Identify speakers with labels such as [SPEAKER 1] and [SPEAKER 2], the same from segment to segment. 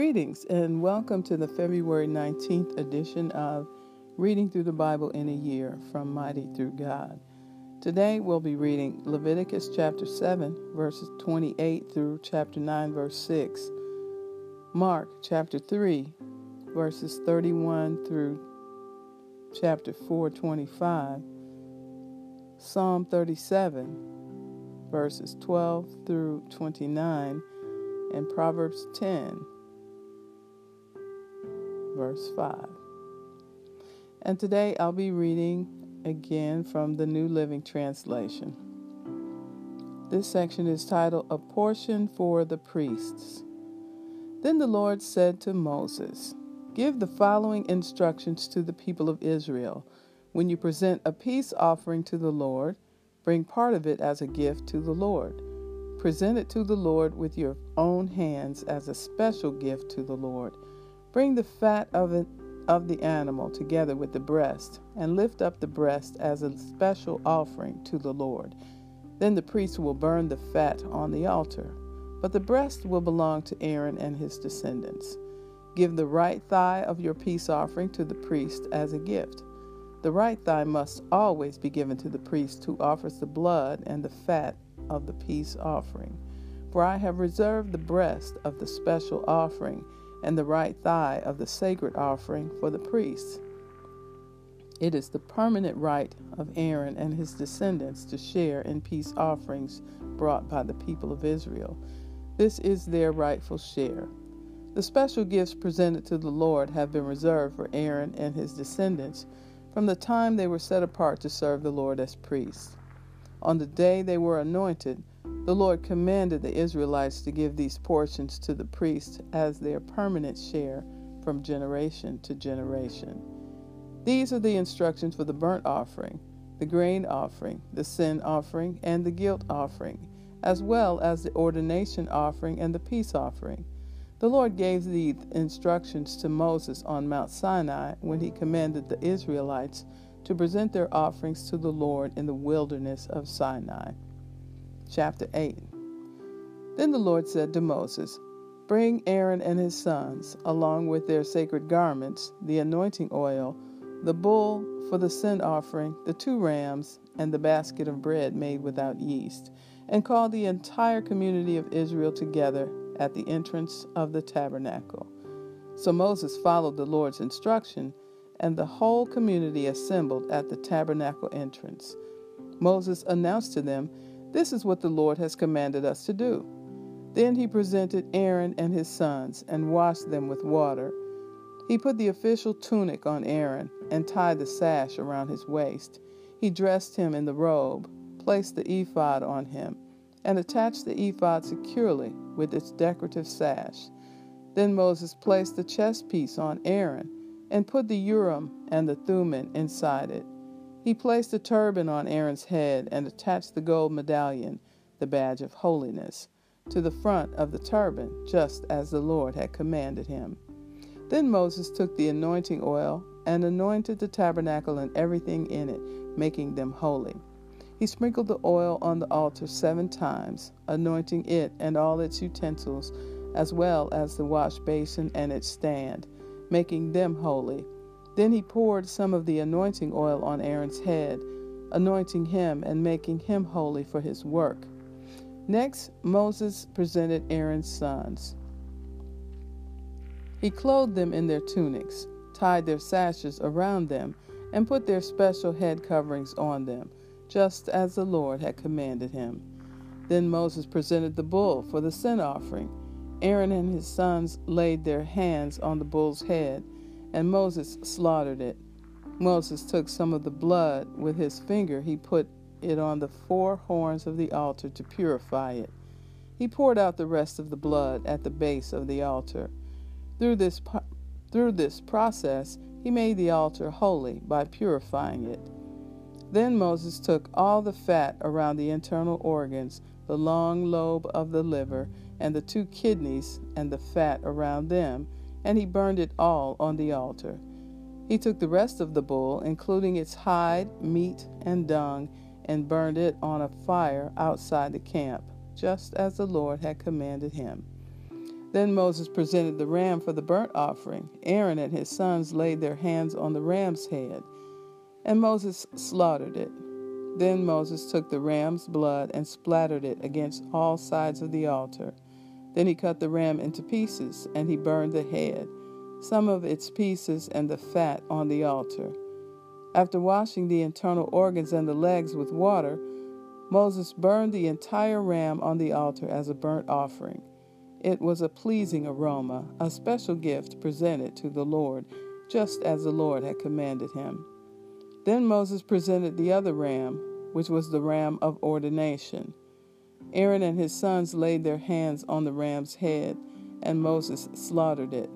[SPEAKER 1] Greetings and welcome to the February 19th edition of Reading Through the Bible in a Year from Mighty Through God. Today we'll be reading Leviticus chapter 7, verses 28 through chapter 9, verse 6, Mark chapter 3, verses 31 through chapter 4, 25, Psalm 37, verses 12 through 29, and Proverbs 10 verse 5. And today I'll be reading again from the New Living Translation. This section is titled A Portion for the Priests. Then the Lord said to Moses, Give the following instructions to the people of Israel. When you present a peace offering to the Lord, bring part of it as a gift to the Lord. Present it to the Lord with your own hands as a special gift to the Lord. Bring the fat of it of the animal together with the breast, and lift up the breast as a special offering to the Lord. Then the priest will burn the fat on the altar, but the breast will belong to Aaron and his descendants. Give the right thigh of your peace offering to the priest as a gift. The right thigh must always be given to the priest who offers the blood and the fat of the peace offering. For I have reserved the breast of the special offering and the right thigh of the sacred offering for the priests. It is the permanent right of Aaron and his descendants to share in peace offerings brought by the people of Israel. This is their rightful share. The special gifts presented to the Lord have been reserved for Aaron and his descendants from the time they were set apart to serve the Lord as priests. On the day they were anointed, the Lord commanded the Israelites to give these portions to the priests as their permanent share from generation to generation. These are the instructions for the burnt offering, the grain offering, the sin offering, and the guilt offering, as well as the ordination offering and the peace offering. The Lord gave these instructions to Moses on Mount Sinai when he commanded the Israelites to present their offerings to the Lord in the wilderness of Sinai chapter 8. Then the Lord said to Moses, Bring Aaron and his sons, along with their sacred garments, the anointing oil, the bull for the sin offering, the two rams, and the basket of bread made without yeast, and call the entire community of Israel together at the entrance of the tabernacle. So Moses followed the Lord's instruction, and the whole community assembled at the tabernacle entrance. Moses announced to them, this is what the Lord has commanded us to do. Then he presented Aaron and his sons and washed them with water. He put the official tunic on Aaron and tied the sash around his waist. He dressed him in the robe, placed the ephod on him, and attached the ephod securely with its decorative sash. Then Moses placed the chest piece on Aaron and put the Urim and the Thummim inside it. He placed a turban on Aaron's head and attached the gold medallion, the badge of holiness, to the front of the turban, just as the Lord had commanded him. Then Moses took the anointing oil and anointed the tabernacle and everything in it, making them holy. He sprinkled the oil on the altar seven times, anointing it and all its utensils, as well as the wash basin and its stand, making them holy. Then he poured some of the anointing oil on Aaron's head, anointing him and making him holy for his work. Next, Moses presented Aaron's sons. He clothed them in their tunics, tied their sashes around them, and put their special head coverings on them, just as the Lord had commanded him. Then Moses presented the bull for the sin offering. Aaron and his sons laid their hands on the bull's head and Moses slaughtered it. Moses took some of the blood with his finger, he put it on the four horns of the altar to purify it. He poured out the rest of the blood at the base of the altar. Through this, through this process, he made the altar holy by purifying it. Then Moses took all the fat around the internal organs, the long lobe of the liver, and the two kidneys, and the fat around them and he burned it all on the altar. He took the rest of the bull, including its hide, meat, and dung, and burned it on a fire outside the camp, just as the Lord had commanded him. Then Moses presented the ram for the burnt offering. Aaron and his sons laid their hands on the ram's head, and Moses slaughtered it. Then Moses took the ram's blood and splattered it against all sides of the altar. Then he cut the ram into pieces, and he burned the head, some of its pieces, and the fat on the altar. After washing the internal organs and the legs with water, Moses burned the entire ram on the altar as a burnt offering. It was a pleasing aroma, a special gift presented to the Lord, just as the Lord had commanded him. Then Moses presented the other ram, which was the ram of ordination. Aaron and his sons laid their hands on the ram's head, and Moses slaughtered it.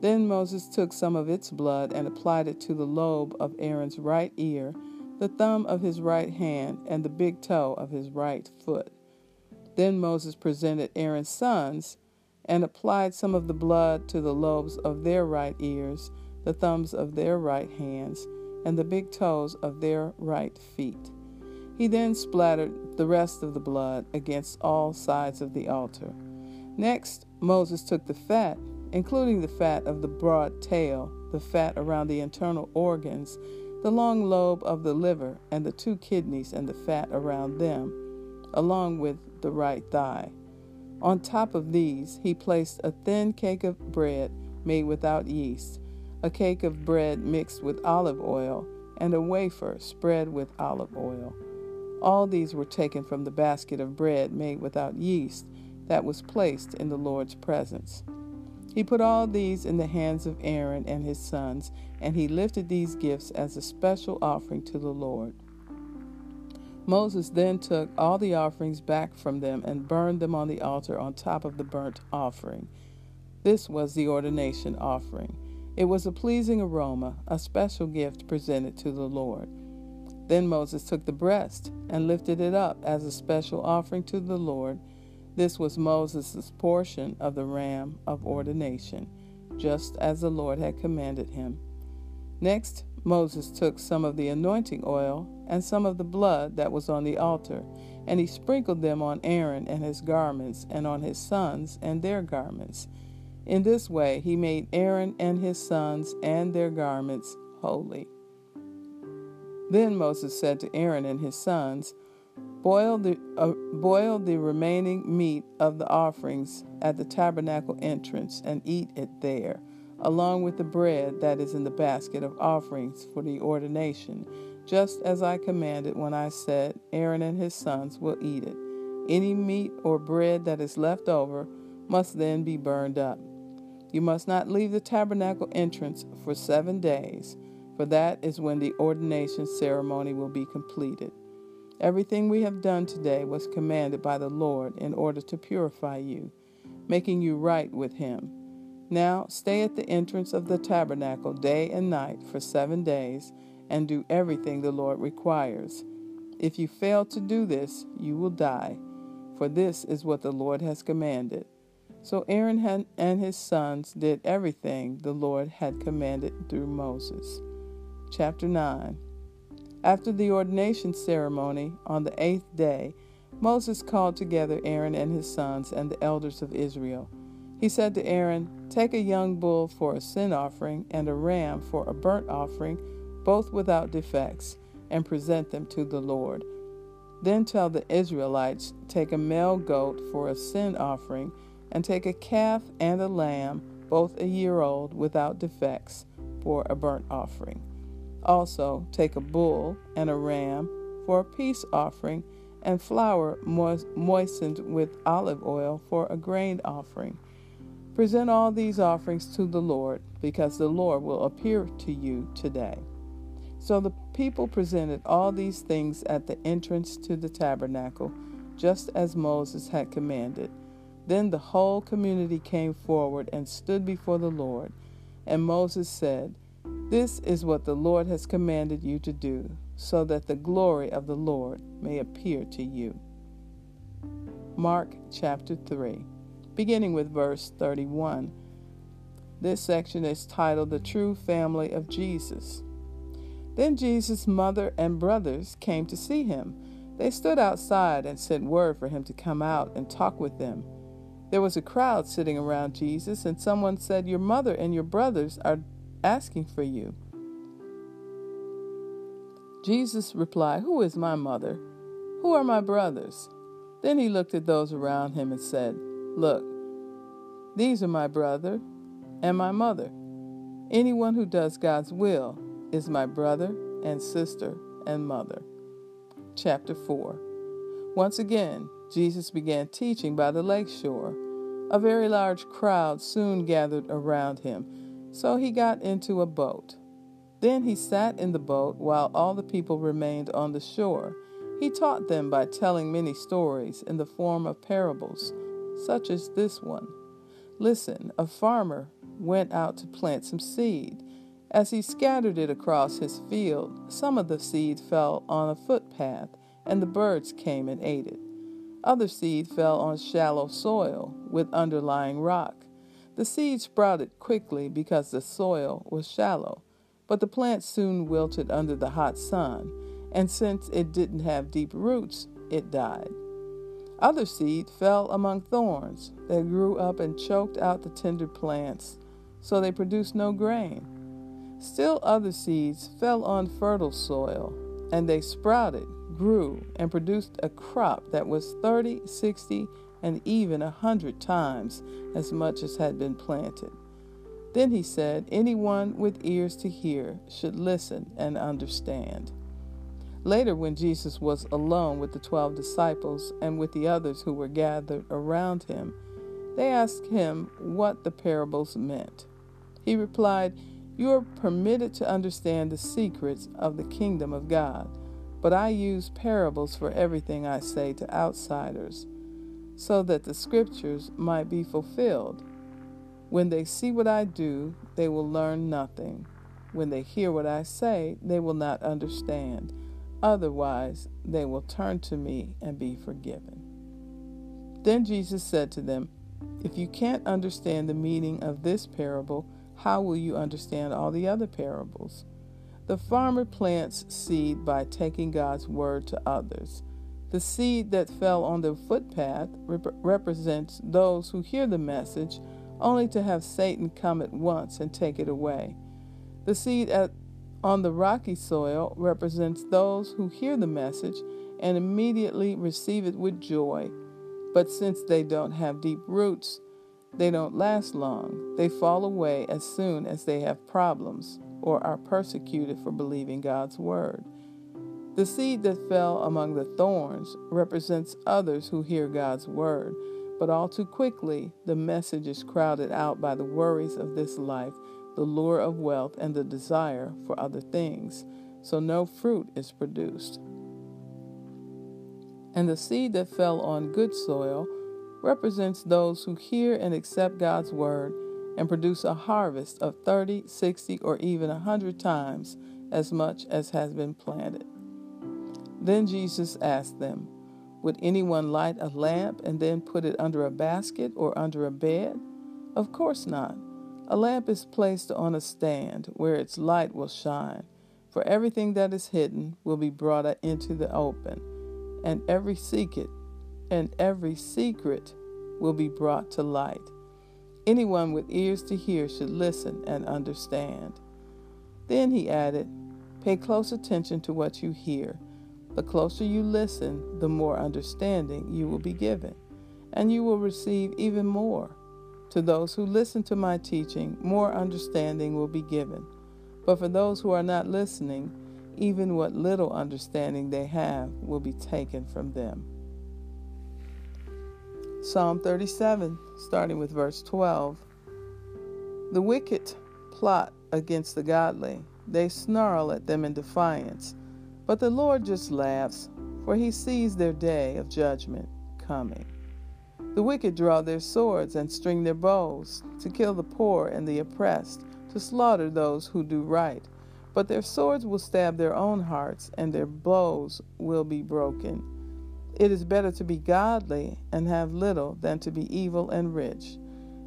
[SPEAKER 1] Then Moses took some of its blood and applied it to the lobe of Aaron's right ear, the thumb of his right hand, and the big toe of his right foot. Then Moses presented Aaron's sons and applied some of the blood to the lobes of their right ears, the thumbs of their right hands, and the big toes of their right feet. He then splattered the rest of the blood against all sides of the altar. Next, Moses took the fat, including the fat of the broad tail, the fat around the internal organs, the long lobe of the liver, and the two kidneys and the fat around them, along with the right thigh. On top of these, he placed a thin cake of bread made without yeast, a cake of bread mixed with olive oil, and a wafer spread with olive oil. All these were taken from the basket of bread made without yeast that was placed in the Lord's presence. He put all these in the hands of Aaron and his sons, and he lifted these gifts as a special offering to the Lord. Moses then took all the offerings back from them and burned them on the altar on top of the burnt offering. This was the ordination offering. It was a pleasing aroma, a special gift presented to the Lord. Then Moses took the breast and lifted it up as a special offering to the Lord. This was Moses' portion of the ram of ordination, just as the Lord had commanded him. Next, Moses took some of the anointing oil and some of the blood that was on the altar, and he sprinkled them on Aaron and his garments, and on his sons and their garments. In this way, he made Aaron and his sons and their garments holy. Then Moses said to Aaron and his sons, Boil the, uh, boil the remaining meat of the offerings at the tabernacle entrance and eat it there, along with the bread that is in the basket of offerings for the ordination, just as I commanded when I said, Aaron and his sons will eat it. Any meat or bread that is left over must then be burned up. You must not leave the tabernacle entrance for seven days for that is when the ordination ceremony will be completed. Everything we have done today was commanded by the Lord in order to purify you, making you right with Him. Now stay at the entrance of the tabernacle day and night for seven days, and do everything the Lord requires. If you fail to do this, you will die, for this is what the Lord has commanded. So Aaron and his sons did everything the Lord had commanded through Moses. Chapter 9 After the ordination ceremony on the eighth day, Moses called together Aaron and his sons and the elders of Israel. He said to Aaron, Take a young bull for a sin offering and a ram for a burnt offering, both without defects, and present them to the Lord. Then tell the Israelites, Take a male goat for a sin offering, and take a calf and a lamb, both a year old, without defects, for a burnt offering. Also, take a bull and a ram for a peace offering, and flour moistened with olive oil for a grain offering. Present all these offerings to the Lord, because the Lord will appear to you today. So the people presented all these things at the entrance to the tabernacle, just as Moses had commanded. Then the whole community came forward and stood before the Lord. And Moses said, this is what the Lord has commanded you to do, so that the glory of the Lord may appear to you. Mark chapter 3, beginning with verse 31. This section is titled The True Family of Jesus. Then Jesus' mother and brothers came to see him. They stood outside and sent word for him to come out and talk with them. There was a crowd sitting around Jesus, and someone said, Your mother and your brothers are asking for you. Jesus replied, Who is my mother? Who are my brothers? Then he looked at those around him and said, Look, these are my brother and my mother. Anyone who does God's will is my brother and sister and mother. Chapter 4 Once again, Jesus began teaching by the lake shore. A very large crowd soon gathered around him, so he got into a boat. Then he sat in the boat while all the people remained on the shore. He taught them by telling many stories in the form of parables, such as this one. Listen, a farmer went out to plant some seed. As he scattered it across his field, some of the seed fell on a footpath, and the birds came and ate it. Other seed fell on shallow soil with underlying rock. The seed sprouted quickly because the soil was shallow, but the plant soon wilted under the hot sun, and since it didn't have deep roots, it died. Other seed fell among thorns that grew up and choked out the tender plants, so they produced no grain. Still other seeds fell on fertile soil, and they sprouted grew and produced a crop that was 30, 60, and even a hundred times as much as had been planted. Then he said, Anyone with ears to hear should listen and understand. Later, when Jesus was alone with the twelve disciples and with the others who were gathered around him, they asked him what the parables meant. He replied, You are permitted to understand the secrets of the kingdom of God but I use parables for everything I say to outsiders, so that the scriptures might be fulfilled. When they see what I do, they will learn nothing. When they hear what I say, they will not understand. Otherwise, they will turn to me and be forgiven. Then Jesus said to them, If you can't understand the meaning of this parable, how will you understand all the other parables? The farmer plants seed by taking God's word to others. The seed that fell on the footpath rep- represents those who hear the message only to have Satan come at once and take it away. The seed at, on the rocky soil represents those who hear the message and immediately receive it with joy. But since they don't have deep roots, they don't last long. They fall away as soon as they have problems or are persecuted for believing God's word. The seed that fell among the thorns represents others who hear God's word, but all too quickly the message is crowded out by the worries of this life, the lure of wealth, and the desire for other things, so no fruit is produced. And the seed that fell on good soil represents those who hear and accept God's word and produce a harvest of 30, 60, or even a 100 times as much as has been planted. Then Jesus asked them, Would anyone light a lamp and then put it under a basket or under a bed? Of course not. A lamp is placed on a stand where its light will shine, for everything that is hidden will be brought into the open, and every secret and every secret will be brought to light. Anyone with ears to hear should listen and understand. Then he added, Pay close attention to what you hear. The closer you listen, the more understanding you will be given, and you will receive even more. To those who listen to my teaching, more understanding will be given. But for those who are not listening, even what little understanding they have will be taken from them. Psalm 37, starting with verse 12. The wicked plot against the godly, they snarl at them in defiance. But the Lord just laughs, for he sees their day of judgment coming. The wicked draw their swords and string their bows to kill the poor and the oppressed, to slaughter those who do right. But their swords will stab their own hearts, and their bows will be broken. It is better to be godly and have little than to be evil and rich.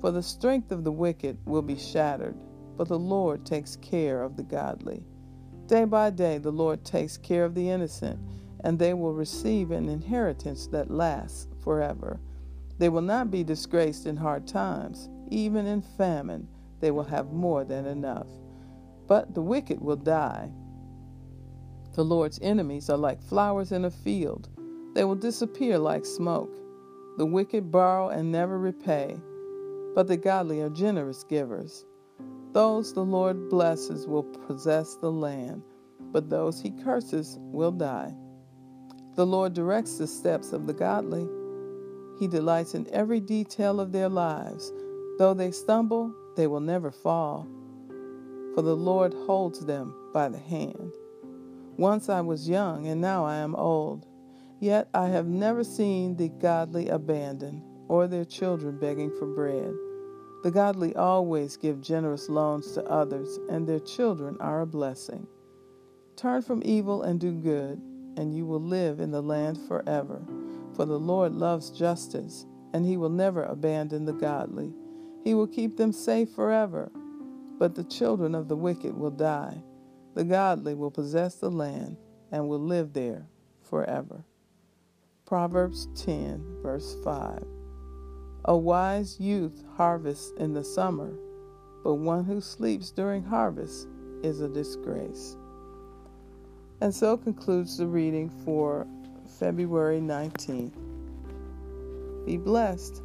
[SPEAKER 1] For the strength of the wicked will be shattered, but the Lord takes care of the godly. Day by day, the Lord takes care of the innocent, and they will receive an inheritance that lasts forever. They will not be disgraced in hard times. Even in famine, they will have more than enough. But the wicked will die. The Lord's enemies are like flowers in a field, they will disappear like smoke. The wicked borrow and never repay, but the godly are generous givers. Those the Lord blesses will possess the land, but those he curses will die. The Lord directs the steps of the godly. He delights in every detail of their lives. Though they stumble, they will never fall, for the Lord holds them by the hand. Once I was young, and now I am old. Yet I have never seen the godly abandoned, or their children begging for bread. The godly always give generous loans to others, and their children are a blessing. Turn from evil and do good, and you will live in the land forever. For the Lord loves justice, and he will never abandon the godly. He will keep them safe forever. But the children of the wicked will die. The godly will possess the land and will live there forever. Proverbs 10, verse 5. A wise youth harvests in the summer, but one who sleeps during harvest is a disgrace. And so concludes the reading for February 19th. Be blessed.